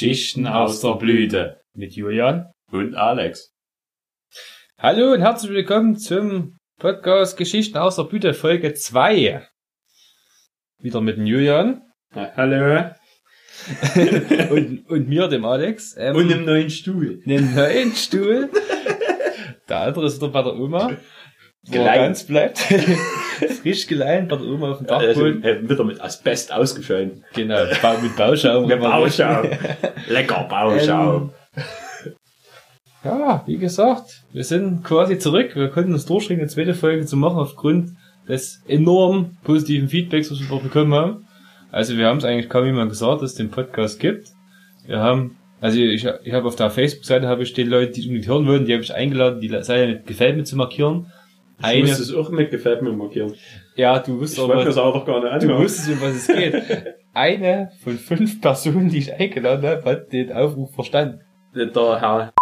Geschichten aus der Blüte mit Julian und Alex. Hallo und herzlich willkommen zum Podcast Geschichten aus der Blüte Folge 2. Wieder mit dem Julian. Hallo. und, und mir, dem Alex. Ähm, und einem neuen Stuhl. Einem neuen Stuhl. Der andere ist wieder bei der Oma. Geleint. ganz bleibt. Frisch bei der Oma auf dem Dachboden. Also, wieder mit Asbest ausgefallen. Genau, mit Bauschaum. mit Bauschaum. Lecker Bauschaum. Ähm, ja, wie gesagt, wir sind quasi zurück. Wir konnten uns durchringen, eine zweite Folge zu machen aufgrund des enorm positiven Feedbacks, was wir bekommen haben. Also wir haben es eigentlich kaum jemand gesagt, dass es den Podcast gibt. Wir haben, also ich, ich habe auf der Facebook-Seite habe ich die Leute, die unbedingt hören würden, die habe ich eingeladen, die Seite mit gefällt mir zu markieren. Eine, muss es auch mit gefällt mir markieren. Ja, du wusstest aber, das auch gar nicht du wusstest, um was es geht. eine von fünf Personen, die ich eingeladen habe, hat den Aufruf verstanden. Der Herr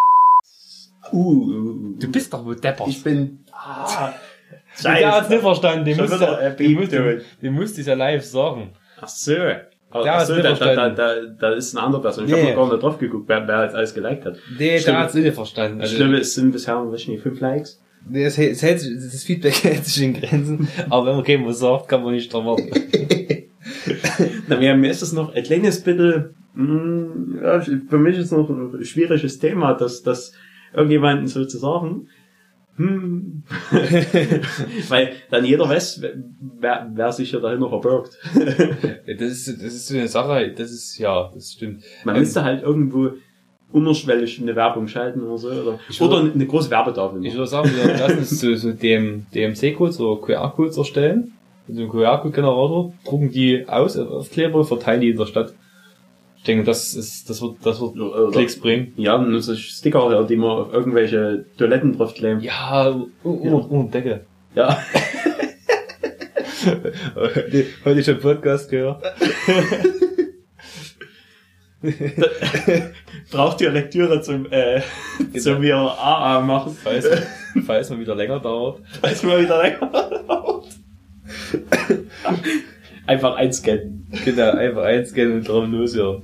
Uh, du bist doch wohl deppert. Ich bin. Ah, Scheiße. Der hat's nicht verstanden. Den musst, du, den, musst, den musst du ja live sagen. Ach so. Ach, ach so, da, da, da, da ist eine andere Person. Ich nee. habe noch gar nicht drauf geguckt, wer, wer jetzt alles geliked hat. Nee, Stimmt. der hat's nicht verstanden. Also, glaube, es sind bisher, nicht, fünf Likes. Nee, es hält, es hält, das Feedback hält sich in Grenzen. aber wenn man keinem was sagt, kann man nicht erwarten. Na, mir, ist das noch ein kleines bisschen, mh, mm, ja, für mich ist noch ein schwieriges Thema, dass, dass irgendjemanden so zu sagen, hm. Weil dann jeder weiß, wer, wer sich ja dahinter verbirgt. das ist, das ist so eine Sache, das ist, ja, das stimmt. Man ähm, müsste halt irgendwo unterschwellig eine Werbung schalten oder so, oder, oder eine große Werbetafel. Ich würde sagen, wir lassen es so, so dem DMC-Codes oder QR-Codes erstellen. Mit so einem QR-Code-Generator, drucken die aus auf Kleber, verteilen die in der Stadt. Ich denke, das ist, das wird, das wird Oder, Klicks bringen. Ja, und so Sticker, die man auf irgendwelche Toiletten drauf kleben. Ja, und, ja. und Decke. Ja. Heute schon Podcast gehört. Braucht ihr Lektüre zum, äh, genau. zum wir AA machen. Falls, falls man wieder länger dauert. Falls man wieder länger dauert. Einfach einscannen. Genau, einfach einscannen und drauf loshören.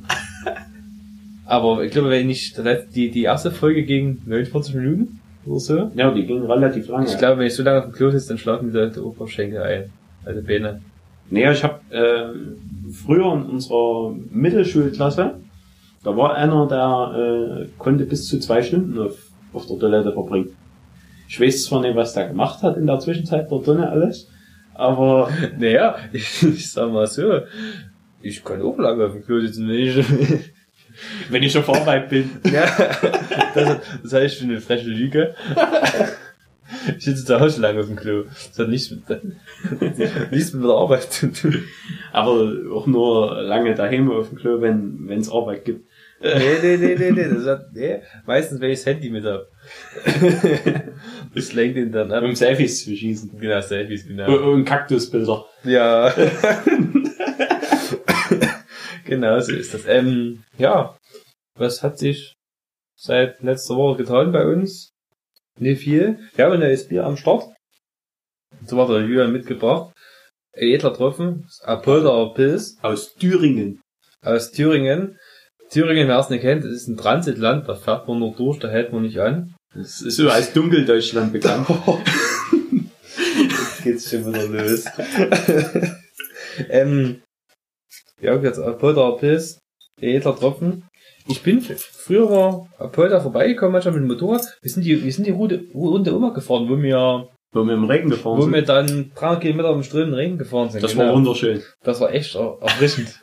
Aber ich glaube, wenn ich, die, die erste Folge ging 49 Minuten oder so. Ja, die ging relativ lange. Ich glaube, wenn ich so lange auf dem Klo sitze, dann schlafen mir die Oberschenkel ein. Also Beine. Naja, ich habe äh, früher in unserer Mittelschulklasse, da war einer, der äh, konnte bis zu zwei Stunden auf, auf der Toilette verbringen. Ich weiß zwar nicht, was der gemacht hat in der Zwischenzeit dort drinnen alles, aber naja, ich, ich sag mal so, ich kann auch lange auf dem Klo sitzen, wenn ich, wenn ich schon Arbeit bin. ja, das, das heißt für eine freche Lüge. Ich sitze zu Hause lange auf dem Klo. Das hat nichts mit, nichts mit der Arbeit zu tun. Aber auch nur lange daheim auf dem Klo, wenn es Arbeit gibt. Nee, nee, nee, nee, nee, das hat, nee. Meistens, wenn ich das Handy mit hab. das lenkt ihn dann ab. Um Selfies zu schießen. Genau, Selfies, genau. Und, und Kaktusbilder. Ja. genau, so ist das. Ähm, ja. Was hat sich seit letzter Woche getan bei uns? Nicht viel. Wir haben ein neues Bier am Start. So war der Julian mitgebracht. Edler Tropfen, Apolda Pilz. Aus Thüringen. Aus Thüringen. Thüringen, wer es nicht kennt, ist ein Transitland, da fährt man nur durch, da hält man nicht an. Das ist so als Dunkeldeutschland bekannt. Jetzt geht's schon wieder los. ähm, ja, jetzt Apolda Pilz, edler Tropfen. Ich bin früher war Apolda vorbeigekommen, manchmal mit dem Motorrad. Wir sind die, wir sind die Route, Runde immer gefahren, wo wir wo wir im Regen gefahren wo sind. Wo wir dann 300 Kilometer im strömenden Regen gefahren sind. Das genau. war wunderschön. Das war echt erfrischend.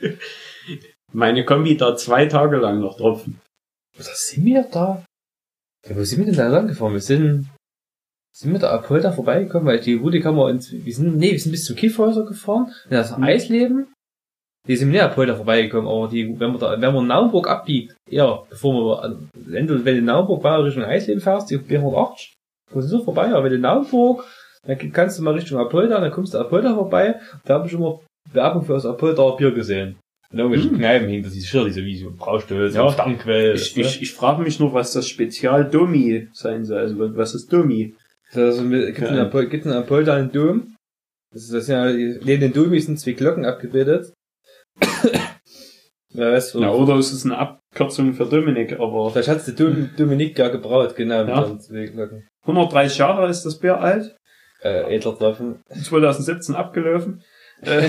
Meine Kombi da zwei Tage lang noch tropfen. Was sind wir da? Ja, wo sind wir denn da lang gefahren? Wir sind, sind wir da Apolda vorbeigekommen, weil die Route kann man ins, wir sind, nee, wir sind bis zum Kiffhäuser gefahren, in das mhm. Eisleben. Die sind nicht Apolda vorbeigekommen, aber die, wenn man da, wenn man Naumburg abbiegt, ja, bevor man, wenn du, wenn du Naumburg bei Richtung Eisleben fährst, die 480, kommst du so vorbei, aber wenn du Naumburg, dann kannst du mal Richtung Apolda, dann kommst du Apolda vorbei, da habe ich immer Werbung für das Apolda Bier gesehen irgendwelchen hm. Kneipen hing, das ist schon diese wie so Braustöße, ja. Stammquell. Ich, ich, ich frage mich noch, was das Spezial Domi sein soll. Also was ist Domi? Das ist, gibt ja. in in Apolda einen Dom. Das ist das ja, neben den Domi sind zwei Glocken abgebildet. Wer weiß, Ja, oder es ist eine Abkürzung für Dominik, aber Vielleicht hat's der Dom Dominik ja gebraut, genau. Ja. mit den Weglocken. 130 Jahre ist das Bier alt, Äh, edler Treffen. 2017 abgelaufen. Äh,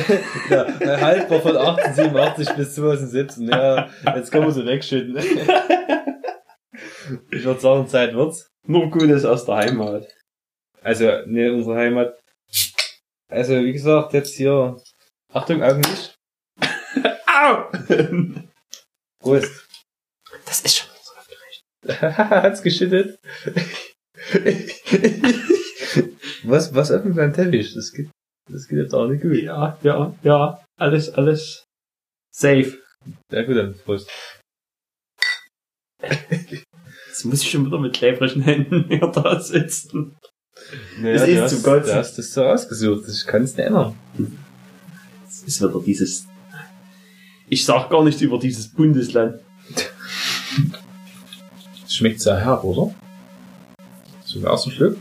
ja, haltbar von 1887 bis 2017. Ja, jetzt kann man so wegschütten. ich würde sagen, Zeit wird's. nur Gutes aus der Heimat. Also, ne, unsere Heimat. Also, wie gesagt, jetzt hier. Achtung, Augenlicht. Au! Prost. Das ist schon so aufgeregt. Hat's geschüttet. was, was öffnet beim Teppich? Das geht, das geht jetzt auch nicht gut. Ja, ja, ja. Alles, alles safe. Ja gut, dann Prost. Jetzt muss ich schon wieder mit klebrigen Händen hier da sitzen. Ja, Es du ist hast, zum Kotzen. Du hast das so ausgesucht, ich kann es nicht ändern. Es ist wieder dieses. Ich sag gar nichts über dieses Bundesland. Es schmeckt sehr herb, oder? Im ersten Schluck.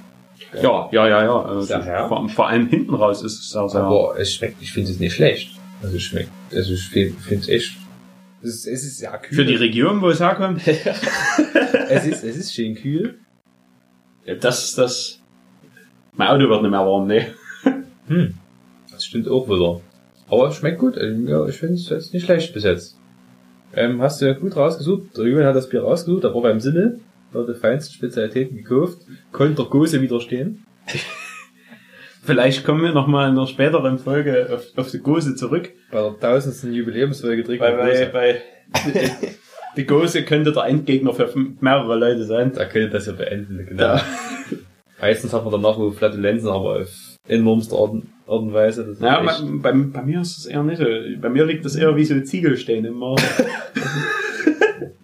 Ja, ja, ja, ja. Also herb. vor, vor allem hinten raus ist es sehr, sehr. Aber es schmeckt, ich finde es nicht schlecht. Also es schmeckt, also ich finde es echt. Es ist, es ist ja kühl. Für die Region, wo es herkommt, es ist, es ist schön kühl. ja, das ist das. Mein Auto wird nicht mehr warm, ne? Hm. Das stimmt auch wieder. Aber es schmeckt gut. Also, ja, ich finde es jetzt nicht schlecht bis jetzt. Ähm, hast du gut rausgesucht. Der Julian hat das Bier rausgesucht, war beim Simmel. Da hat die feinsten Spezialitäten gekauft. Konnte der Gose widerstehen. Vielleicht kommen wir noch mal in einer späteren Folge auf, auf die Gose zurück. Bei der tausendsten Jubiläumsfolge trinken weil, Gose. weil die, die Gose könnte der Endgegner für mehrere Leute sein. Da könnte das ja beenden, genau. Ja. Meistens hat man danach wohl Flatulenzen, aber auf enormste Art, Art und Weise. Das Ja, bei, bei, bei mir ist es eher nicht so. Bei mir liegt das eher wie so Ziegelsteine immer.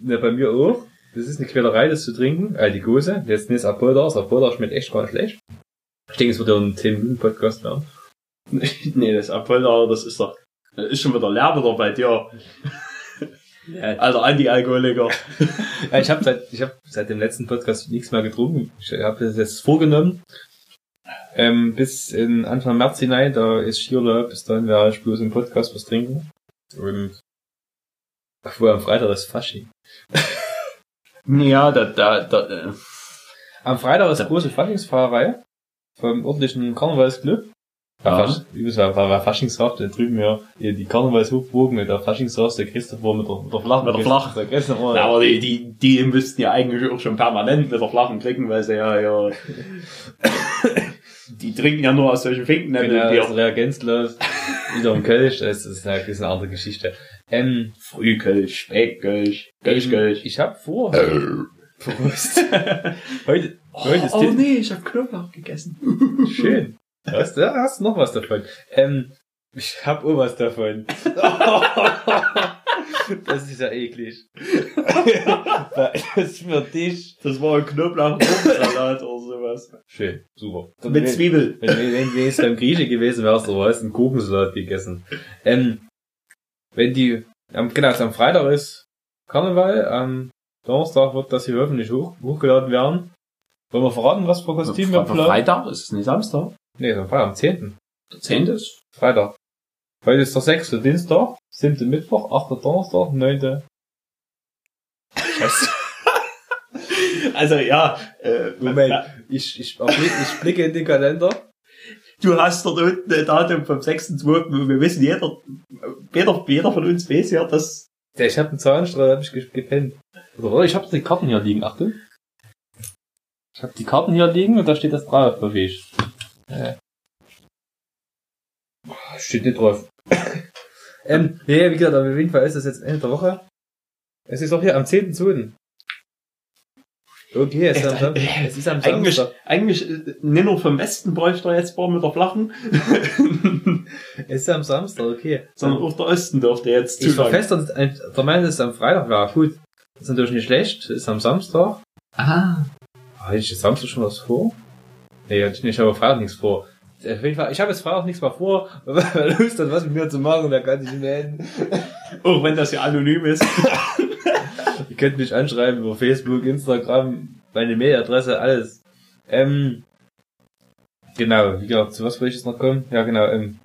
Ja, bei mir auch. Das ist eine Quälerei, das zu trinken. Äh, die Gose. Jetzt nicht. Das Apolda schmeckt echt gar nicht schlecht. Ich denke, es wird ja ein 10-Minuten-Podcast werden. nee, das Apollo, das ist doch. Das ist schon wieder wieder bei dir. Ja, Alter Anti-Alkoholiker. Ja, ich habe seit, ich hab seit dem letzten Podcast nichts mehr getrunken. Ich habe das jetzt vorgenommen. Ähm, bis in Anfang März hinein, da ist Skierlaub, bis dann werde ich bloß im Podcast was trinken. Und obwohl am Freitag ist Fasching. Ja, da, da, da, äh, Am Freitag ist große Faschingsfahrerei vom örtlichen Karnevalsclub. Ja. Ja. Übrigens war, war, war Faschingshaft, da drüben ja die, Karnevalshochburgen mit der Faschingshaft, der Christopher mit der, mit der flachen. Mit der Flach. Der Christopher, Ja, aber die, die, die müssten ja eigentlich auch schon permanent mit der Flachen kriegen, weil sie ja, ja, die trinken ja nur aus solchen Finken, Genau, ne, das Bier. reagenzlos. Wieder im Kölsch, das ist eine, das ist eine andere Geschichte. Ähm, Frühkölsch, Spätkölsch, Kölschkölsch. ich habe vor, Äh. Prost. heute, heute ist oh nee, ich hab Knoblauch gegessen. schön. Hast du hast du noch was davon? Ähm, ich hab auch was davon. das ist ja eklig. das ist für dich. Das war ein Knoblauch-Salat oder sowas. Schön, super. Mit Zwiebel. Wenn, wenn, wenn wenn es beim Grieche gewesen wärst, du hast einen Gurkensalat gegessen. Ähm, wenn die, am, genau, es am Freitag ist Karneval, am Donnerstag wird das hier hoffentlich hoch, hochgeladen werden. Wollen wir verraten, was für Kostüme wir planen? Freitag? Ist es nicht Samstag? Nee, ist am Freitag, am 10. Der 10. ist? Freitag. Heute ist der 6. Dienstag, 7. Mittwoch, 8. Donnerstag, 9. Scheiße. Also ja, äh, Moment, ich, ich, ich blicke in den Kalender. du hast dort unten ein Datum vom 6.2. und wir wissen, jeder, jeder, jeder von uns weiß ja, dass Ja, ich habe einen Zahnstrahl, hab ich ge- gepennt. Oder ich habe die Karten hier liegen, Achtung. Ich habe die Karten hier liegen und da steht das drauf, glaube ich. Äh. Steht nicht drauf. Ähm, ja, wie gesagt, aber auf jeden Fall ist das jetzt Ende der Woche. Es ist auch hier am 10.2. Okay, es ist am, Sam- es ist am eigentlich, Samstag. eigentlich äh, nicht nur vom Westen bräuchte er jetzt ein paar mit der Flachen, Es ist am Samstag, okay. sondern auch der Osten dürfte jetzt Ich war fest, der Meinung ist am Freitag, ja gut. Das ist natürlich nicht schlecht, ist am Samstag. Ah. Hatte ich jetzt Samstag schon was vor? Nee, hatte ich nicht, ich habe Freitag nichts vor. Auf jeden Fall, ich habe jetzt Freitag nichts mehr vor, weil er Lust hat, was mit mir zu machen, da kann ich ihn melden. Auch wenn das ja anonym ist. Ihr könnt mich anschreiben über Facebook, Instagram, meine Mailadresse, alles. Ähm, genau, wie gesagt, zu was wollte ich jetzt noch kommen? Ja, genau, ähm,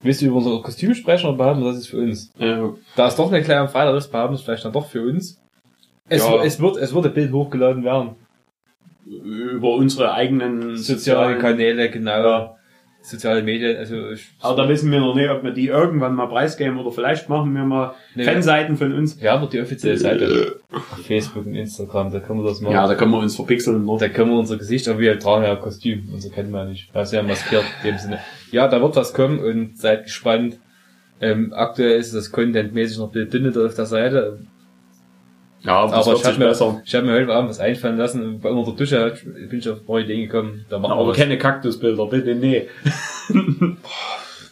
Willst du über unser Kostüm sprechen oder behalten wir das jetzt für uns? Äh, Da es doch eine kleine Freitag ist, behalten wir es vielleicht dann doch für uns. Es, Ja. es wird, es wird ein Bild hochgeladen werden. über unsere eigenen Soziale Kanäle, genau. Ja. Soziale Medien, also ich, Aber da wissen wir noch nicht, ob wir die irgendwann mal preisgeben oder vielleicht machen wir mal Nee, Fanseiten von uns. haben doch die offizielle Seite. Auf Facebook und Instagram, da können wir das machen. Ja, da können wir uns verpixeln noch. Da können wir unser Gesicht, aber wir tragen ja Kostüm, unser kennen wir ja nicht. Wir sind ja maskiert in dem Sinne. Ja, da wird was kommen und seid gespannt. Ähm, aktuell ist das contentmäßig noch ein bisschen dünne da auf der Seite. Ja, Aber wird ich habe mir, besser. ich hab mir heute Abend was einfallen lassen. und Bei unter der Dusche hat- bin ich auf ein paar Ideen gekommen. Da machen wir Aber keine Kaktusbilder, bitte nee.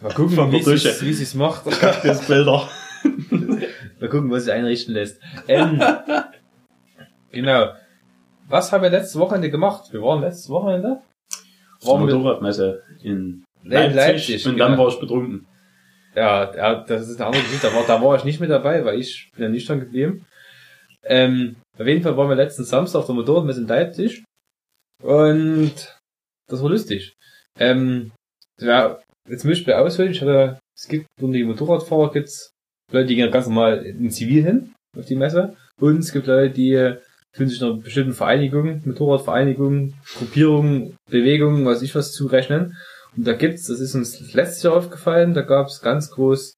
Mal gucken, von wie Dusche. wie sie es macht. Kaktusbilder. Mal gucken, was sich einrichten lässt. Ähm, genau. Was haben wir letztes Wochenende gemacht? Wir waren letztes Wochenende. War Waren wir, Motorradmesse in Leipzig, Leipzig, und dann genau. war ich betrunken. ja, ja, das ist eine andere Geschichte. Da war, da war ich nicht mit dabei, weil ich bin ja nüchtern geblieben. Ähm, auf jeden Fall waren wir letzten Samstag auf der Motorradmesse in Leipzig. Und das war lustig. Ähm, ja, jetzt muss ich mir ausholen. Ich hatte, es gibt unter die Motorradfahrer gibt's Leute, die gehen ganz normal in Zivil hin auf die Messe. Und es gibt Leute, die fühlen sich einer bestimmten Vereinigung, Motorradvereinigung, Gruppierungen, Bewegungen, was ich was zurechnen. Und da gibt's, das ist uns letztes Jahr aufgefallen, da gab's ganz groß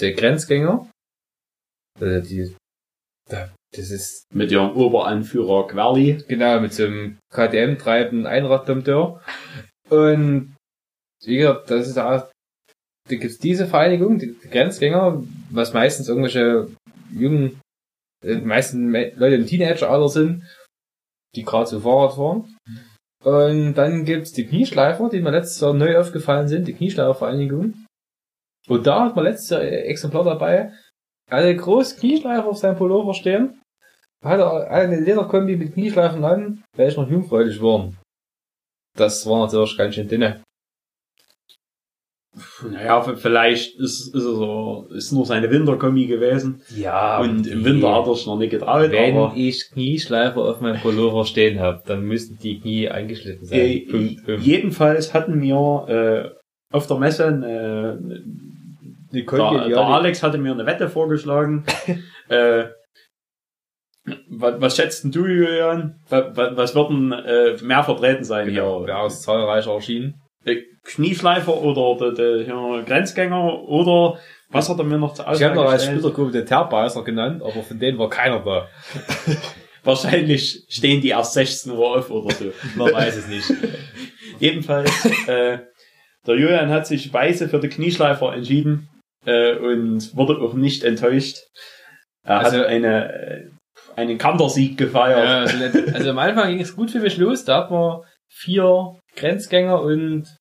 der Grenzgänger. Äh, die, da, das ist Mit ihrem Oberanführer Querli. Genau, mit so einem KTM treibenden Einraddompteur. Und wie gesagt, das ist auch, da gibt's diese Vereinigung, die, Grenzgänger, was meistens irgendwelche jungen, äh, meisten Me- Leute im Teenageralter sind, die gerade so Fahrrad fahren. Und dann gibt's die Knieschleifer, die mir letztes Jahr neu aufgefallen sind, die Knieschleifervereinigung. Und da hat man letztes Jahr Exemplar dabei, alle groß Knieschleifer auf seinem Pullover stehen hat er eine Lederkombi mit Knieschleifen an, welche noch jungfräulich waren. Das war natürlich ganz schön dünne. Naja, vielleicht ist, ist so, ist nur seine Winterkombi gewesen. Ja, und im Winter hat er sich noch nicht getraut, Wenn aber ich Knieschleifer auf meinem Pullover stehen habe, dann müssten die Knie eingeschliffen sein. äh, Punkt, Punkt. jedenfalls hatten wir äh, auf der Messe eine, der, Kombi, der die Alex hatte mir eine Wette vorgeschlagen. äh, was, was schätzt denn du, Julian? Was, was wird denn äh, mehr vertreten sein ja, hier? wer aus zahlreicher erschienen. Der Knieschleifer oder der, der Grenzgänger oder was hat er mir noch zu Ich habe noch als gestellt? Splittergruppe den Terbeißer genannt, aber von denen war keiner da. Wahrscheinlich stehen die erst 16 Uhr auf oder so. Man weiß es nicht. Jedenfalls, äh, der Julian hat sich weise für den Knieschleifer entschieden äh, und wurde auch nicht enttäuscht. Er Also- hat eine, äh, einen Kantersieg gefeiert. Ja, also, also am Anfang ging es gut für mich los. Da hat man vier Grenzgänger und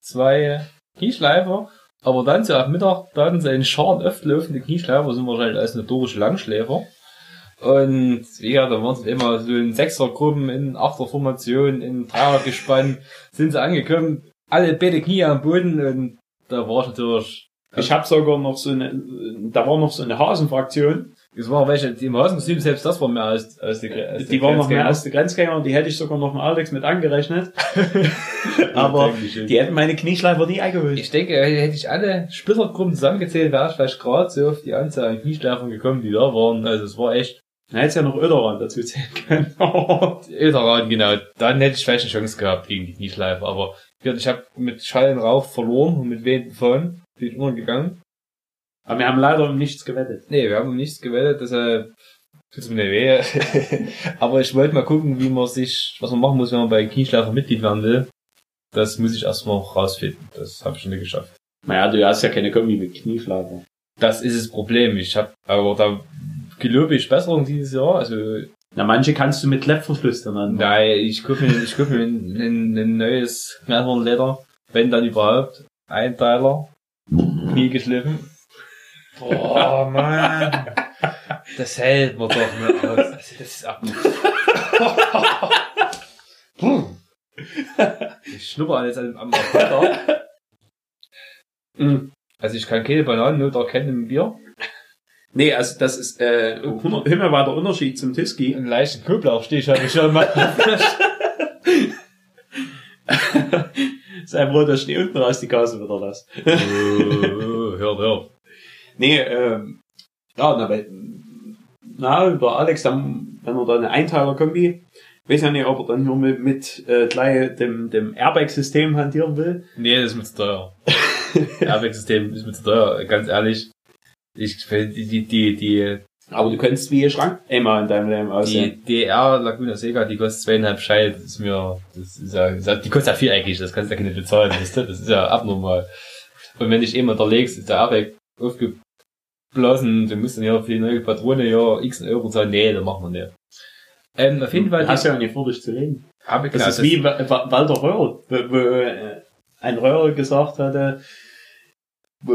zwei Knieschleifer. Aber dann so ab Mittag, da hatten sie einen Scharen öfter laufende Knieschleifer, sind wahrscheinlich als notorische Langschläfer. Und ja, da waren sie immer so in Sechsergruppen, in Achterformation, in Dreiergespann, sind sie angekommen, alle beide Knie am Boden und da war ich natürlich, Ich habe sogar noch so eine, da war noch so eine Hasenfraktion. Es waren welche, die im Hausenkostüm, selbst das war mehr als, als die, als die waren noch mehr als die Grenzgänger und die hätte ich sogar noch mal Alex mit angerechnet. Aber die hätten meine Knieschleifer nie eingeholt. Ich denke, hätte ich alle Splittergruppen zusammengezählt, wäre ich vielleicht gerade so auf die Anzahl an Knieschleifern gekommen, die da waren. Also es war echt Dann hätte ja noch Öderan dazu zählen können. Ilteran, genau. Dann hätte ich vielleicht eine Chance gehabt gegen die Knieschleifer. Aber ich habe mit Schall und Rauch verloren und mit wehenden Fahnen bin ich untergegangen. Aber wir haben leider um nichts gewettet. Nee, wir haben um nichts gewettet, deshalb tut's mir nicht weh. Aber ich wollte mal gucken, wie man sich, was man machen muss, wenn man bei Knieschleifer Mitglied werden will. Das muss ich erstmal rausfinden. Das habe ich schon nicht geschafft. Naja, du hast ja keine Kombi mit Knieschleifer. Das ist das Problem. Ich habe, aber da gelobe ich Besserung dieses Jahr. Also, Na, manche kannst du mit Klettverschluss dann an. nein, ich gucke mir, ich guck mir ein, ein, ein neues Knallhornleder, wenn dann überhaupt, Einteiler, Knie geschliffen. Boah, Mann. Das hält man doch nicht aus. Also, das ist ab. ich schnupper jetzt am, am Apfelter. Mhm. Also ich kann keine Bananennot erkennen im Bier. Nee, also das ist äh, himmelweiter Unterschied zum Tiski. Einen leichten Knoblauchstich habe ich schon mal. Sei froh, dass ich die unten raus die Gase wieder lasse. Oh, hört, hört. Nee, ähm, ja, na, weil, na, der Alex, dann, wenn er da eine Einteiler-Kombi, weiß ja nicht, ob er dann nur mit, mit äh, gleich dem, dem Airbag-System hantieren will. Nee, das ist mir zu teuer. Airbag-System ist mir zu teuer, ganz ehrlich. Ich, die, die, die, die, Aber du könntest wie ein Schrank einmal in deinem Leben die aussehen. DR Laguna Seca, die kostet zweieinhalb Scheil, das ist mir, das ist ja, die kostet ja viel eigentlich, das kannst du ja nicht bezahlen, weißt du? Das ist ja abnormal. Und wenn dich eben unterlegst, ist der Airbag aufgeblasen, du musst dann ja für die neue Patrone ja x Euro zahlen, nee, das machen wir nicht. Ähm, auf jeden Fall, Du hast ja nicht vor, dich zu reden. habe ich Das ist wie Wa- Wa- Walter Röhr, wo, äh, ein Röhr gesagt hatte,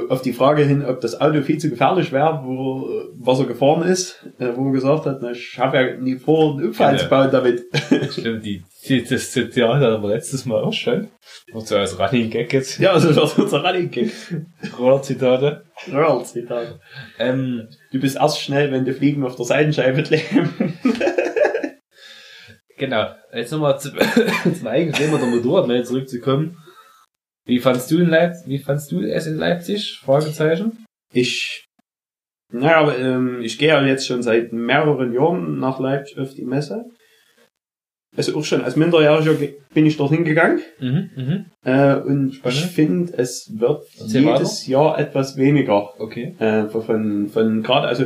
auf die Frage hin, ob das Auto viel zu gefährlich wäre, wo, was er gefahren ist, äh, wo er gesagt hat, na, ich habe ja nie vor, einen Unfall Ja. zu bauen damit. Stimmt, die, die, das Zitat hat aber letztes Mal auch schon. Und so als Running Gag jetzt. ja, also das wird unser Running Gag. Roller-Zitate. Röhr-Zitat. Ähm, Du bist erst schnell, wenn du Fliegen auf der Seitenscheibe kleben. genau. Jetzt nochmal zum, zum eigentlichen Thema der Motorradwelt zurückzukommen. Wie fandst du in Leipzig, wie fandst du es in Leipzig? Fragezeichen. Ich, naja, aber, ähm, ich gehe ja jetzt schon seit mehreren Jahren nach Leipzig auf die Messe. Also auch schon als Minderjähriger ge- bin ich dorthin gegangen. Mhm, mhm. Äh, und Spannend. ich finde, es wird Erzähl jedes Jahr etwas weniger. Okay. Äh, von, von, gerade, also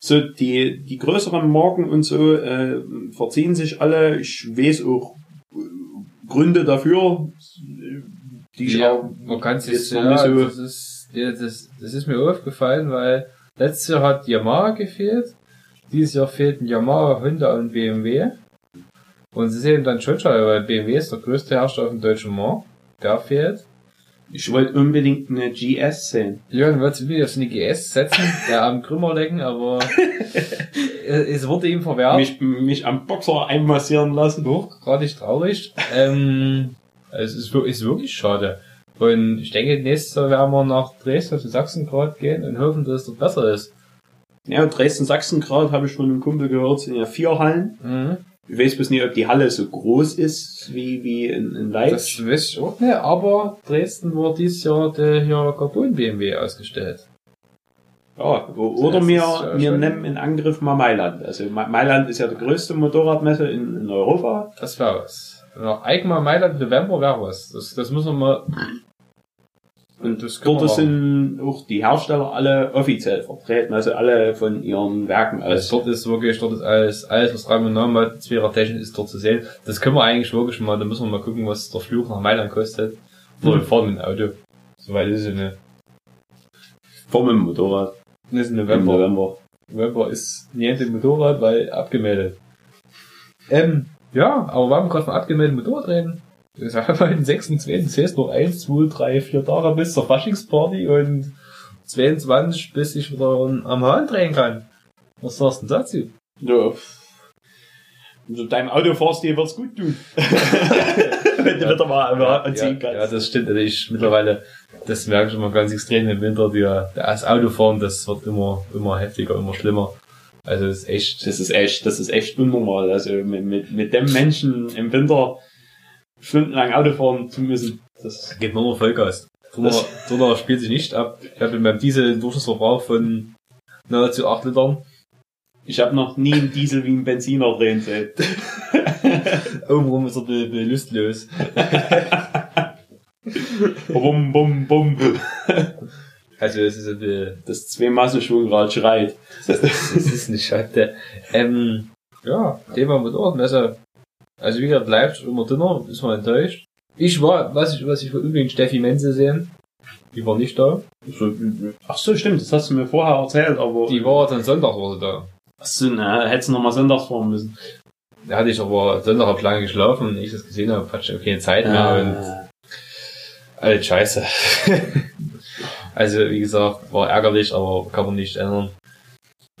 so die, die größeren Marken und so äh, verziehen sich alle. Ich weiß auch Gründe dafür, die ich ja, auch man kann es jetzt ja, das ist, ja, das, das ist mir aufgefallen, weil letztes Jahr hat Yamaha gefehlt. Dieses Jahr fehlten Yamaha, Honda und BMW. Und sie sehen dann schon schade, weil BMW ist der größte Hersteller auf dem deutschen Markt. Der fehlt. Ich wollte unbedingt eine GS sehen. Jürgen wird sich wieder auf so eine GS setzen, der am Krümmer lecken, aber es wurde ihm verwehrt. Mich, mich am Boxer einmassieren lassen. hochgradig traurig. Ähm, es ist, ist wirklich schade. Und ich denke, nächstes Jahr werden wir nach Dresden zu Sachsengrad gehen und hoffen, dass es dort besser ist. Ja, Dresden-Sachsen-Grad habe ich von einem Kumpel gehört, sind ja vier Hallen. Mhm. Ich weiß bloß nicht, ob die Halle so groß ist wie, wie in, in Leipzig. Das weiß ich auch nicht, aber Dresden wurde dieses Jahr der hier Carbon BMW ausgestellt. Ja, oder Das wir, wir nehmen in Angriff mal Mailand. Also Ma- Mailand ist ja die größte Motorradmesse in, in Europa. Das was. Nach Eigmar Mailand November wäre was. Das, das müssen wir mal. Und das dort wir sind auch die Hersteller alle offiziell vertreten, also alle von ihren Werken aus. Also dort ist wirklich, dort ist alles, alles was Rang und Namen hat, Zweier-Technik ist dort zu sehen. Das können wir eigentlich wirklich mal, da müssen wir mal gucken, was der Flug nach Mailand kostet. Oder wir fahren mit dem Auto. Soweit ist es eine, Vor dem Motorrad. ist im Im November. November. November ist niente Motorrad, weil abgemeldet. Ähm, ja, aber wir haben gerade von abgemeldeten Motorrad reden. Das war bei den 26. Es heißt noch 1, 2, 3, 4 Tage bis zur Faschingsparty und 22 bis ich wieder am Hahn drehen kann. Was sagst du denn dazu? Ja. Du deinem Auto fährst, dir wird's gut tun. Wenn du wieder mal ja, anziehen ja, kannst. das stimmt. Also ich mittlerweile, das merke ich immer ganz extrem im Winter, die, das Autofahren, das wird immer, immer heftiger, immer schlimmer. Also das ist echt, Das ist echt, das ist echt unnormal. Also mit, mit, mit dem Menschen im Winter stundenlang Auto fahren zu müssen. Das, geht nur noch Vollgas. Drunter, drunter spielt sich nicht ab. Ich habe beim Diesel einen Durchschnittsverbrauch von nahezu 8 Litern. ich habe noch nie einen Diesel wie einen Benziner drehen sehen. Obenrum ist er be, be lustlos. bum, bum, bum. Also es ist, äh, Das zwei Massenschwungrad schreit. das, das ist eine Schande. Ähm, ja, Thema Motorradmesse. Also wie gesagt, bleibt immer dünner, ist man enttäuscht. Ich war, was ich, was ich unbedingt Steffi Menze sehen. Die war nicht da. Ach so, stimmt, das hast du mir vorher erzählt, aber. Die war dann Sonntag war sie da. Ach so, na, hättest du noch mal sonntags fahren müssen. Da hatte ich aber Sonntag hab lange geschlafen und ich das gesehen habe, hatte ich keine Zeit mehr und Ah. Alles scheiße. also, wie gesagt, war ärgerlich, aber kann man nicht ändern.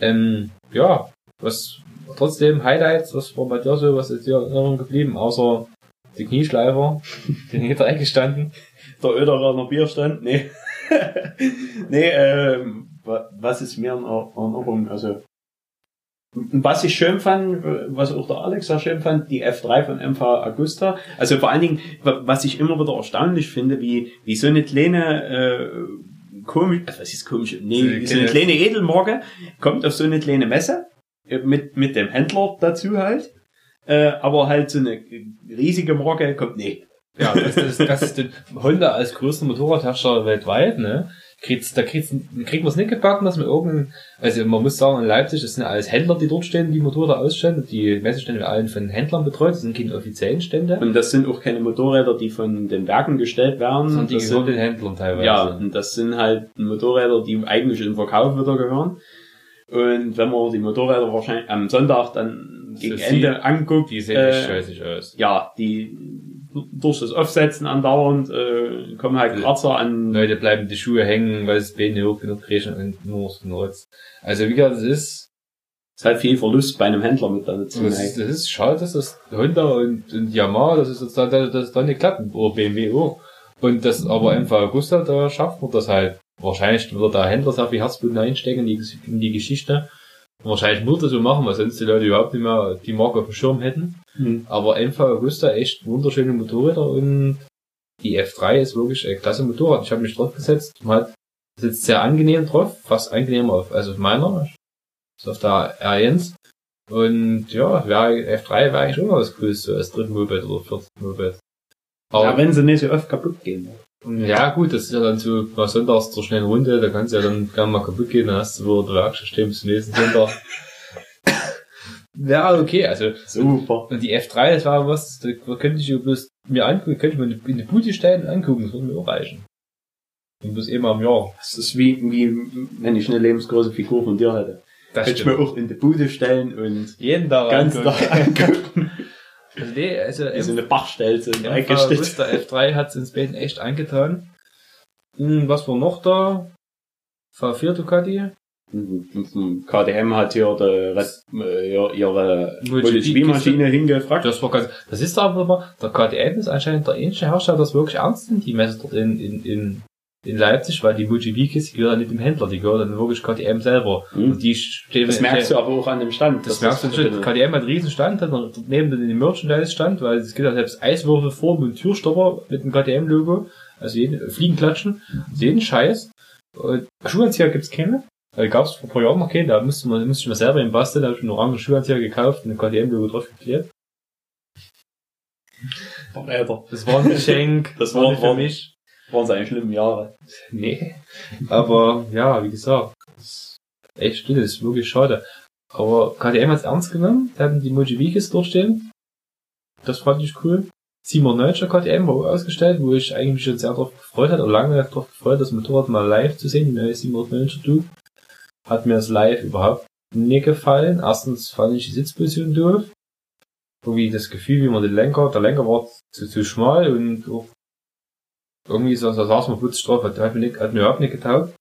Ähm, ja, was trotzdem Highlights, was war bei dir so, was ist dir in Erinnerung geblieben, außer die Knieschleifer, die hinter eingestanden. der Öderer noch Bierstand? Nee. nee, ähm, wa- was ist mir in Er- Erinnerung? Also, Was ich schön fand, was auch der Alex sehr schön fand, die F3 von MV Augusta. Also vor allen Dingen, was ich immer wieder erstaunlich finde, wie, wie so eine kleine, äh, komisch, also was ist komisch? Nee, so eine kleine Edelmorge kommt auf so eine kleine Messe äh, mit, mit dem Händler dazu halt. Äh, aber halt so eine riesige Morge kommt nee. Ja, das, das, das ist Honda als größter Motorradhersteller weltweit, ne? Kriegt's, da kriegt's, kriegt man es nicht gebacken, dass man irgendein, also man muss sagen, in Leipzig, das sind alles Händler, die dort stehen, die Motorräder ausstellen. Die Messestände werden allen von Händlern betreut, das sind keine offiziellen Stände. Und das sind auch keine Motorräder, die von den Werken gestellt werden. Sondern die gehören den Händlern teilweise. ja, und das sind halt Motorräder, die eigentlich in den Verkauf wieder gehören. Und wenn man die Motorräder wahrscheinlich am Sonntag dann gegen So Ende anguckt, Die sehen äh, echt scheißig aus. ja, die durch das Aufsetzen andauernd äh, kommen halt Kratzer an. Leute bleiben die Schuhe hängen, weil es Beine hoch genug kriechen und nur so Nutz. Also wie gesagt, das ist, ist halt viel Verlust bei einem Händler mit dazu. das ist, das ist schade, dass das Honda und, und Yamaha, das ist jetzt da, das ist da nicht klappen, oder BMW auch. Und das aber MV Augusta, da schafft man das halt. Wahrscheinlich wird der Händler sehr viel Herzblut einstecken in die, in die Geschichte. Wahrscheinlich nur das so machen, weil sonst die Leute überhaupt nicht mehr die Marke auf dem Schirm hätten. Hm. Aber MV Augusta echt wunderschöne Motorräder und die F3 ist wirklich ein klasse Motorrad. Ich habe mich drauf gesetzt. Man hat sitzt sehr angenehm drauf, fast angenehmer auf, also auf meiner. Ist auf der R1. Und ja, wär, F3 wäre eigentlich immer was Cooles, so als dritten Moped oder viertes Moped. Ja, Aber wenn sie nicht so oft kaputt gehen. ja, gut, das ist ja dann so mal sonntags zur schnellen Runde, da kannst du ja dann gerne mal kaputt gehen, dann hast du wieder der Werkstatt stehen bis zum nächsten Sonntag. ja, okay, also Super. und die F3, das war was, da könnte ich ja bloß mir angucken, könnte ich mir in die Bude stellen und angucken, das würde mir auch reichen. Und bloß immer im Jahr. Das ist wie, wie wenn ich eine lebensgroße Figur von dir hätte. Das Könnte ich mir auch in die Bude stellen und jeden Tag ganz angucken. Tag angucken. Also, nee, also Wie so eine Bachstelze MV eingestellt. Vista F3 hat es ins Bein echt angetan. Hm, was war noch da? V4 Ducati. KTM hat hier die, Red- äh, ihre- ihre MotoGP MotoGP-Maschine hingefragt. Das war ganz, das ist aber mal, der KTM ist anscheinend der einzige Hersteller, das wirklich ernst nimmt, die Messe dort in, in, in, in Leipzig, weil die MotoGP-Kiste gehört dann nicht dem Händler, die gehört dann wirklich KTM selber. Hm. Und die stehen, Das merkst du aber auch an dem Stand. Das merkst du schon. KTM hat einen riesen Stand, hat noch neben den Merchandise-Stand, weil es gibt ja selbst Eiswürfelform und Türstopper mit dem KTM-Logo. Also jeden, Fliegenklatschen, also jeden Scheiß. Und Schuhanzieher gibt's keine. Da gab's vor ein paar Jahren noch keinen, da musste man, musste ich mir selber im basteln, da habe ich einen orangen Schuhanzieher gekauft und ein KTM-Logo drauf geklebt. Verräter. Das war ein Geschenk. Das war war- nicht für mich. Waren seine schlimmen Jahre. Nee. Aber ja, wie gesagt, das ist echt still, das ist wirklich schade. Aber KTM hat's ernst genommen, die hatten die Mojivikis durchstehen. Das fand ich cool. 97er KTM war ausgestellt, wo ich eigentlich mich schon sehr drauf gefreut hatte, oder lange drauf gefreut, das Motorrad mal live zu sehen, die neue 790er Duke. Hat mir das live überhaupt nicht gefallen. Erstens fand ich die Sitzposition doof. Irgendwie das Gefühl, wie man den Lenker, der Lenker war zu, zu schmal und auch irgendwie so, da saß man putzig drauf, hat, hat, mir nicht, hat mir überhaupt nicht getaugt.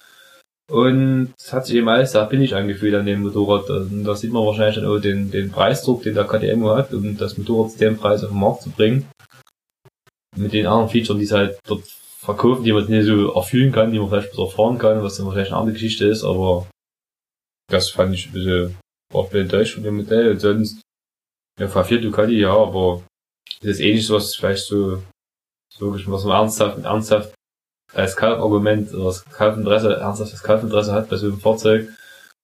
Und es hat sich eben alles sehr billig angefühlt an dem Motorrad. Und da sieht man wahrscheinlich dann auch den, den Preisdruck, den der KTM hat, um das Motorrad zu dem Preis auf den Markt zu bringen. Mit den anderen Features, die es halt dort verkaufen, die man nicht so erfüllen kann, die man vielleicht besser fahren kann, was dann vielleicht eine andere Geschichte ist, aber das fand ich ein bisschen, ein bisschen enttäuscht von dem Modell. Sonst, ja, V4 Ducati, ja, aber das ist ähnlich so was vielleicht so, so wirklich, was man ernsthaft, ernsthaft als Kaufargument oder das Kaufinteresse, ernsthaftes Kaufinteresse hat bei so einem Fahrzeug.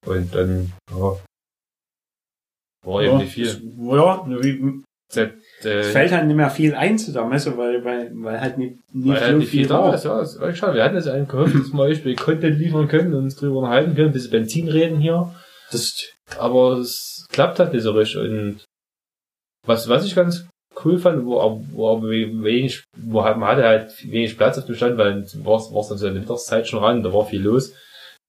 Und dann, ja, war eben nicht viel. Ja, wie, Das, es äh, fällt halt nicht mehr viel ein zu der Messe, weil, weil, weil halt nicht, nicht weil so halt nicht viel da war. ist, ja, ist schade. Wir hatten jetzt einen gehofft, dass wir euch Content liefern können und uns drüber unterhalten können, ein bisschen Benzin reden hier. Das, aber es klappt halt nicht so richtig. Und was, was ich ganz cool fand, wo, wo aber wenig, wo man hatte halt wenig Platz auf dem Stand, weil war es dann so in der Mittagszeit schon ran, da war viel los.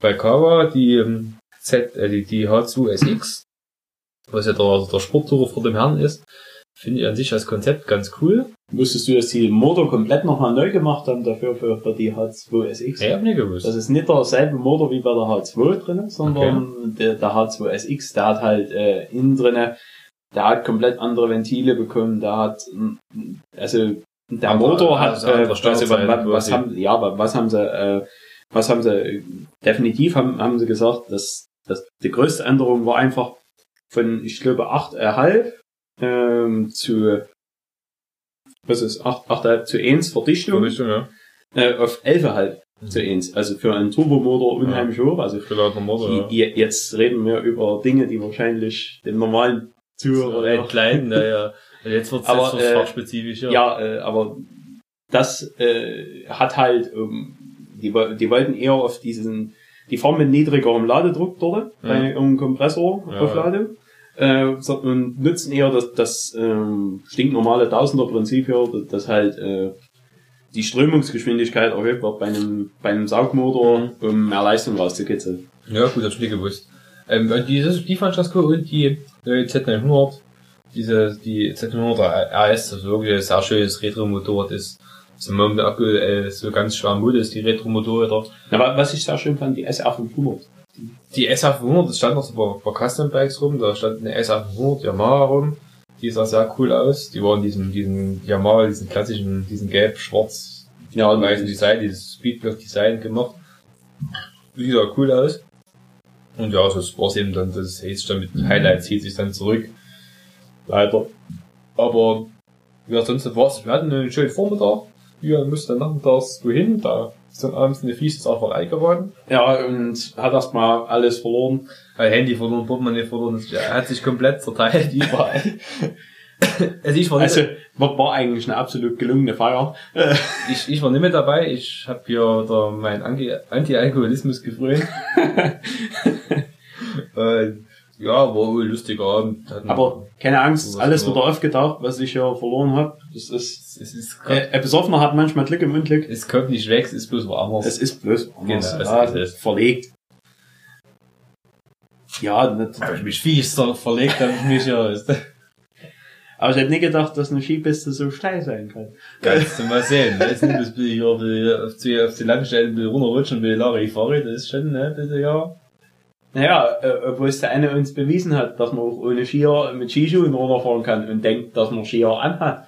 Bei Kawa, die ähm, Z, äh, die, die H2 SX, was ja der, der Sporttourer vor dem Herrn ist, finde ich an sich als Konzept ganz cool. wusstest du, dass die Motor komplett nochmal neu gemacht haben dafür für, für die H2 SX? Ich hab nicht gewusst. Das ist nicht derselbe Motor wie bei der H2 drin, sondern der, der H2 SX, der hat halt äh, innen drinne, der hat komplett andere Ventile bekommen, der hat, mm, also der Andere- Motor hat, also äh, also, was, was, haben, ja, aber was haben sie, äh, was haben sie, äh, definitiv haben, haben sie gesagt, dass, dass die größte Änderung war einfach, von, ich glaube, 8,5 ähm, zu was ist 8, 8,5 zu 1 Verdichtung Verdichtung, ja. äh, auf 11,5 zu 1. Also für einen Turbomotor unheimlich hoch. Also Motor, ja. die, jetzt reden wir über Dinge, die wahrscheinlich dem normalen Zuhörer Ein klein, naja. Jetzt jetzt wird's äh, fachspezifisch, ja. Ja, äh, aber das äh, hat halt, ähm, die, die wollten eher auf diesen, die fahren mit niedrigerem Ladedruck dort bei einem Kompressor Ja. auf Lade äh, so- und nutzen eher das, das ähm, stinknormale Tausender-Prinzip hier, dass halt äh, die Strömungsgeschwindigkeit erhöht wird bei einem, bei einem Saugmotor, um mehr Leistung rauszukitzeln. Ja, gut, das ich nicht gewusst. Ähm, und dieses, die cool und die äh, Z900, diese, die Z900 RS, das wirklich ein sehr schönes Retro-Motorrad ist. So momentan aktuell so ganz schwer ist, die Retro-Motorräder. Aber was ich sehr schön fand, die SR500. Die SF100, das stand noch so bei, bei Custom Bikes rum, da stand eine SF100 Yamaha rum. Die sah sehr cool aus. Die waren diesen, diesen Yamaha, diesen klassischen, diesen gelb, schwarz, Ja, weißen Design, dieses Speedblock Design gemacht. Die sah cool aus. Und ja, das war's eben dann, das sich dann mit Highlights, hielt sich dann zurück. Leider. Aber, ja, sonst war's, wir hatten einen schönen Vormittag. Mussten dann nachmittags wohin, da ist dann abends eine fiese Sauferei geworden. Ja, und hat erstmal alles verloren. Handy verloren, Portemonnaie verloren, er hat sich komplett zerteilt überall. also ich war, Also, war, war eigentlich eine absolut gelungene Feier. Äh, ich, ich war nicht mehr dabei, ich habe hier da meinen Anti- Anti-Alkoholismus gefrönt. Und, ja, war wohl ein lustiger Abend. Hatten- Aber keine Angst, alles wieder aufgetaucht, was ich hier verloren habe. Das ist, es ist, äh, ein Besoffener hat manchmal Glück im Unglück. es kommt nicht weg, es ist bloß woanders. Es ist bloß anders. Genau, ja, ist verlegt. Ja, nicht, hab ich mich fies so verlegt, hab ich mich ja. aber ich hätte nicht gedacht, dass eine Skipiste so steil sein kann. Kannst du mal sehen? Jetzt nicht, dass ich auf die, auf die, auf die Landstellen will runterrutschen will, Larry Fahrrad, das ist schon, ne, bitte, ja. Naja, äh, obwohl es der eine uns bewiesen hat, dass man auch ohne Skier mit Skischuhen runterfahren kann und denkt, dass man Skier anhat.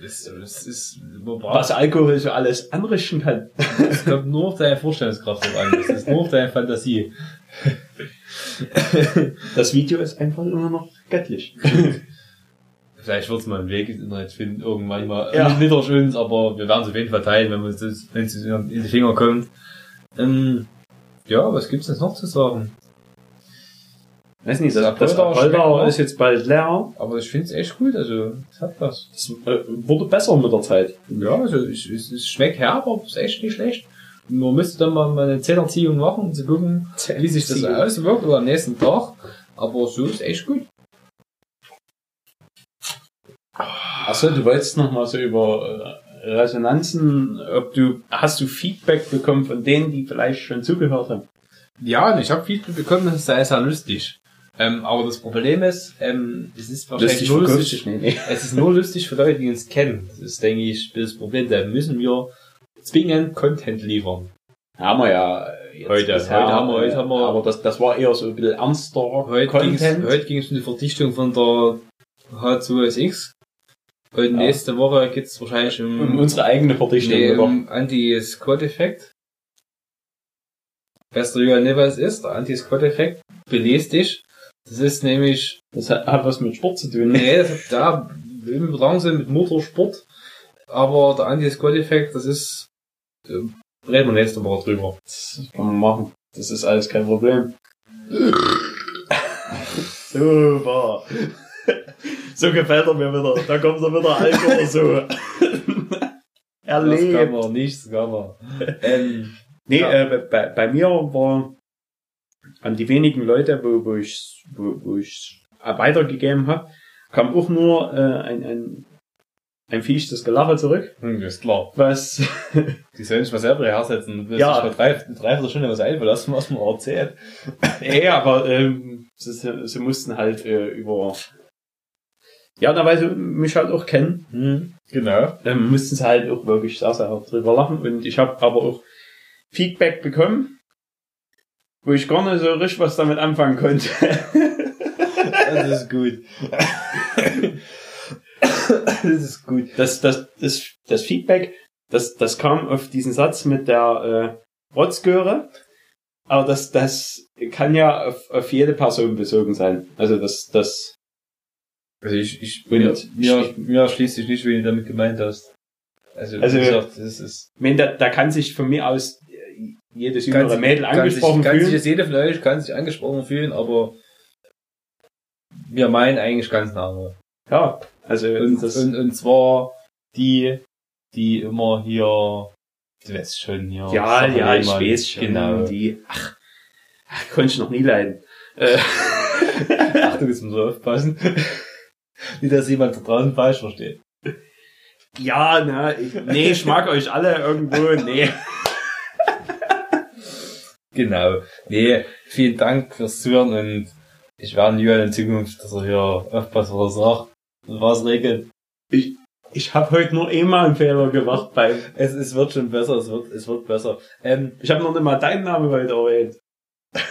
Das, das ist, Was Alkohol so alles anrichten kann. es kommt nur auf deine Vorstellungskraft drauf an, das ist nur auf deine Fantasie. Das Video ist einfach immer noch göttlich. Vielleicht wird's mal einen Weg ins Internet finden, irgendwann mal. Ja. Nicht uns, aber wir werden es auf jeden Fall teilen, wenn uns das, wenn es in die Finger kommt. Ähm, ja, was gibt's denn noch zu sagen? Weiß nicht, Das das, das ist jetzt bald leer. Aber ich finde es echt gut, also, es hat was. Das äh, wurde besser mit der Zeit. Ja, also, es, es, es schmeckt herb, aber es ist echt nicht schlecht. Man müsste dann mal eine Zehnerziehung machen, um zu gucken, wie sich das auswirkt oder am nächsten Tag. Aber so ist echt gut. Achso, du wolltest noch mal so über äh, Resonanzen, ob du, hast du Feedback bekommen von denen, die vielleicht schon zugehört haben? Ja, und ich habe Feedback bekommen, das sei sehr lustig. Ähm, aber das Problem ist, ähm, es ist wahrscheinlich nur verkauft lustig, nicht, nee. es ist nur lustig für Leute, die uns kennen. Das ist, denke ich, das Problem. Da müssen wir zwingend Content liefern. Haben wir ja äh, jetzt Heute, bisher, heute haben wir- heute haben wir- aber das, das war eher so ein bisschen ernster Heute ging es Content. heute ging's um die Verdichtung von der H2SX. Und Ja. nächste Woche geht's wahrscheinlich um, um unsere eigene Verdichtung. nee, um Anti-Squat-Effekt. Wer der Julian nicht was ist, der Anti-Squat-Effekt, belest dich. Das ist nämlich, Das hat, hat was mit Sport zu tun. nee, das hat da im sind mit Motorsport. Aber der Anti-Squat-Effekt, das ist, äh, reden wir nächste Woche drüber. Das kann man machen. Das ist alles kein Problem. Super. So gefällt er mir wieder. Da kommt er wieder Alkohol so. Das kann man nicht, das kann man. ähm, Nee, Ja. äh, bei, bei mir war an die wenigen Leute, wo, wo ich wo, wo ich weitergegeben habe, kam auch nur äh, ein, ein, ein Viech das Gelache zurück, hm, ist klar. was Die sollen sich mal selber hersetzen. Das Ja. ist vor drei, drei was einverlassen, was man erzählt. nee, aber ähm, sie, sie sie mussten halt äh, über ja, da weil sie mich halt auch kennen, Hm, genau. ähm, mussten sie halt auch wirklich sehr, sehr drüber lachen und ich habe aber auch Feedback bekommen, wo ich gar nicht so richtig was damit anfangen konnte. Das ist gut. das ist gut. das, das, das, das Feedback, das, das kam auf diesen Satz mit der äh, Rotzgöre. Aber das, das kann ja auf, auf jede Person bezogen sein. Also das, das, Also ich, ich, mir, ich- mir, schließt sich nicht, wen du damit gemeint hast. Also, Also- wie gesagt, das ist, ich meine, da, da kann sich von mir aus jedes jüngere Mädel kann sich, angesprochen kann sich fühlen. jetzt jeder von euch kann sich angesprochen fühlen, aber wir meinen eigentlich ganz andere. Ja, also Und, das, und, und zwar die, die immer hier, du weißt schon, hier. ja, ja, ich weiß schon. Genau. Die, ach, ach, konnte ich noch nie leiden. Äh, Achtung, jetzt muss man aufpassen. Nicht, dass jemand da draußen falsch versteht. ja, na, ich, nee, ich mag euch alle irgendwo, nee. Genau. Nee, vielen Dank fürs Zuhören und ich werde Julian in Zukunft, dass er hier aufpasst, was sagt und was regelt. Ich habe heute nur einmal einen Fehler gemacht beim, Es, es wird schon besser, es wird, es wird besser. Ähm, ich habe noch nicht mal deinen Namen heute erwähnt. das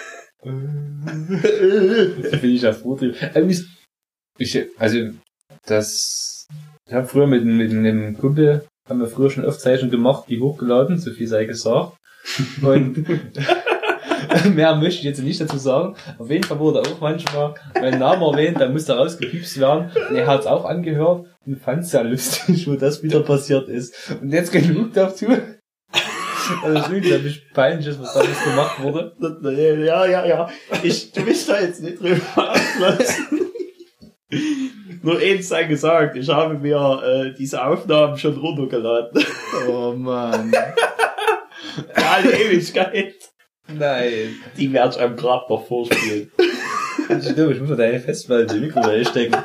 finde ich ja vortrieb. Ähm, ich, ich, also, das, ich habe früher mit, mit einem Kumpel, haben wir früher schon Aufzeichnungen gemacht, die hochgeladen, so viel sei gesagt. Und mehr möchte ich jetzt nicht dazu sagen. Auf jeden Fall wurde auch manchmal mein Name erwähnt, da musste rausgepiepst werden. Und er hat es auch angehört und fand es sehr lustig, wo das wieder passiert ist. Und jetzt genug dazu. Also es ist unglaublich peinlich, ist, was damals gemacht wurde. Ja, ja, ja. Ich, du bist da jetzt nicht drüber auslassen. Nur eins sei gesagt, ich habe mir äh, diese Aufnahmen schon runtergeladen. Oh Mann. Alle Ewigkeit. Nein. Die werde ich am Grab noch vorspielen. Ich glaube, ich muss mir deine Festplatte in die Mikrowelle stecken.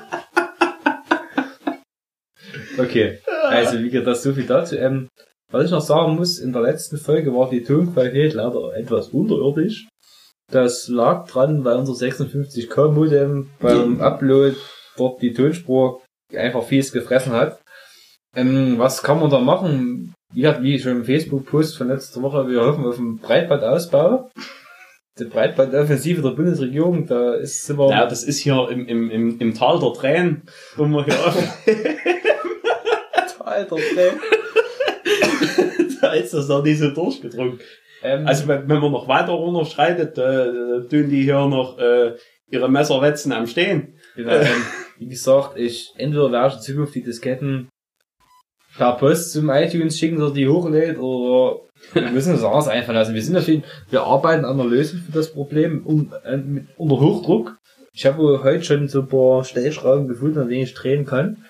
Okay, also wie gesagt, das so viel dazu. Ähm, was ich noch sagen muss, in der letzten Folge war die Tonqualität leider etwas unterirdisch. Das lag dran, weil unser 56K Modem beim Upload dort die Tonspur einfach fies gefressen hat. Ähm, was kann man da machen? Wie wie schon im Facebook-Post von letzter Woche, wir hoffen auf einen Breitbandausbau. Die Breitbandoffensive der Bundesregierung, da ist wir Ja, das ist hier im, im, im, im Tal der Tränen, wo wir hier Alter, ey. da ist das noch nicht so durchgedrungen. Ähm, Also wenn, wenn man noch weiter runterschreitet, äh, tun die hier noch äh, ihre Messerwetzen am Stehen. genau, ähm, wie gesagt, ich entweder werde ich in Zukunft die Disketten per Post zum iTunes schicken, dass die hochlädt, oder wir müssen uns anders einfallen lassen. Wir sind jeden wir arbeiten an einer Lösung für das Problem um, äh, mit, unter Hochdruck. Ich habe heute schon so ein paar Stellschrauben gefunden, an denen ich drehen kann.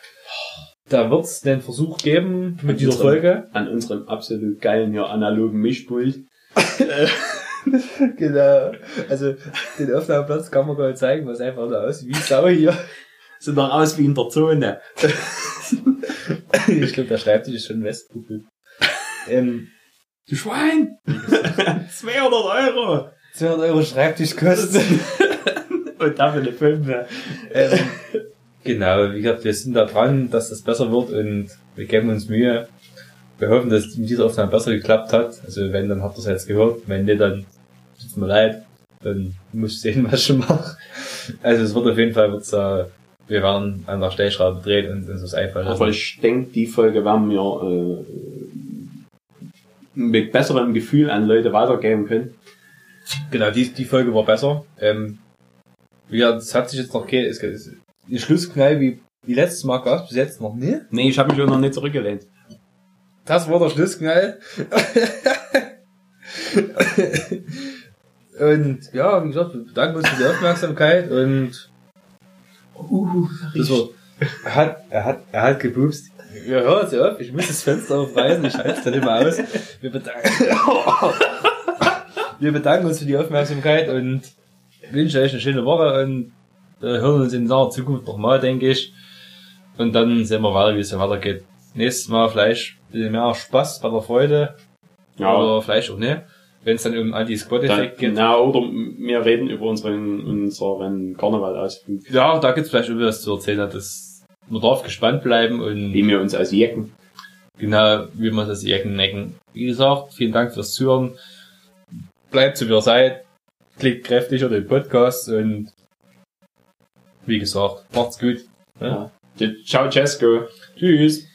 Da wird es den Versuch geben mit dieser Folge. An unserem absolut geilen hier analogen Mischpult. Genau. Also den Aufnahmeplatz kann man gar nicht zeigen, was einfach so aussieht wie Sau hier. Sieht doch aus wie in der Zone. ich glaube, der Schreibtisch ist schon Westpuppe. Ähm, Du Schwein! 200 Euro! 200 Euro Schreibtischkosten. Und dafür eine Fünfe. ähm, genau, wie gesagt, wir sind da dran, dass das besser wird und wir geben uns Mühe. Wir hoffen, dass es mit dieser Aufnahme besser geklappt hat. Also wenn, dann habt ihr es jetzt gehört. Wenn nicht, dann tut's mir leid. Dann muss ich sehen, was ich schon mache. Also es wird auf jeden Fall, wird's, äh, wir werden an der Stellschraube drehen und uns das einfallen lassen. Aber ich denke, die Folge werden wir äh, mit besserem Gefühl an Leute weitergeben können. Genau, die, die Folge war besser. Ähm, ja, das hat sich jetzt noch ge- es es- die Schlussknall wie, wie letztes Mal gab bis jetzt noch nie. Nee, ich habe mich auch noch nicht zurückgelehnt. Das war der Schlussknall. und ja, wie gesagt, wir bedanken uns für die Aufmerksamkeit und Uh, das war, er hat, er hat, er hat gepupst. Ja, hör jetzt auf, ich muss das Fenster aufreißen, ich halte es dann immer aus. Wir bedanken, wir bedanken uns für die Aufmerksamkeit und wünschen euch eine schöne Woche und äh, hören uns in naher Zukunft nochmal, denke ich. Und dann sehen wir weiter, wie es so weitergeht. Nächstes Mal vielleicht ein bisschen mehr Spaß bei der Freude. Ja. Oder vielleicht auch nicht. Wenn es dann um Dann, Anti-Squat-Effekt geht. genau, oder wir reden über unseren, unseren Karnevalausflug, Ja, da gibt's vielleicht irgendwie was zu erzählen. Das, man darf gespannt bleiben und wie wir uns aus Jecken. genau, wie man das Ecken necken. Wie gesagt, vielen Dank fürs Zuhören. Bleibt so wie ihr seid. Klickt kräftig unter den Podcast und wie gesagt, macht's gut. Ja. Ciao, Cesco. Tschüss.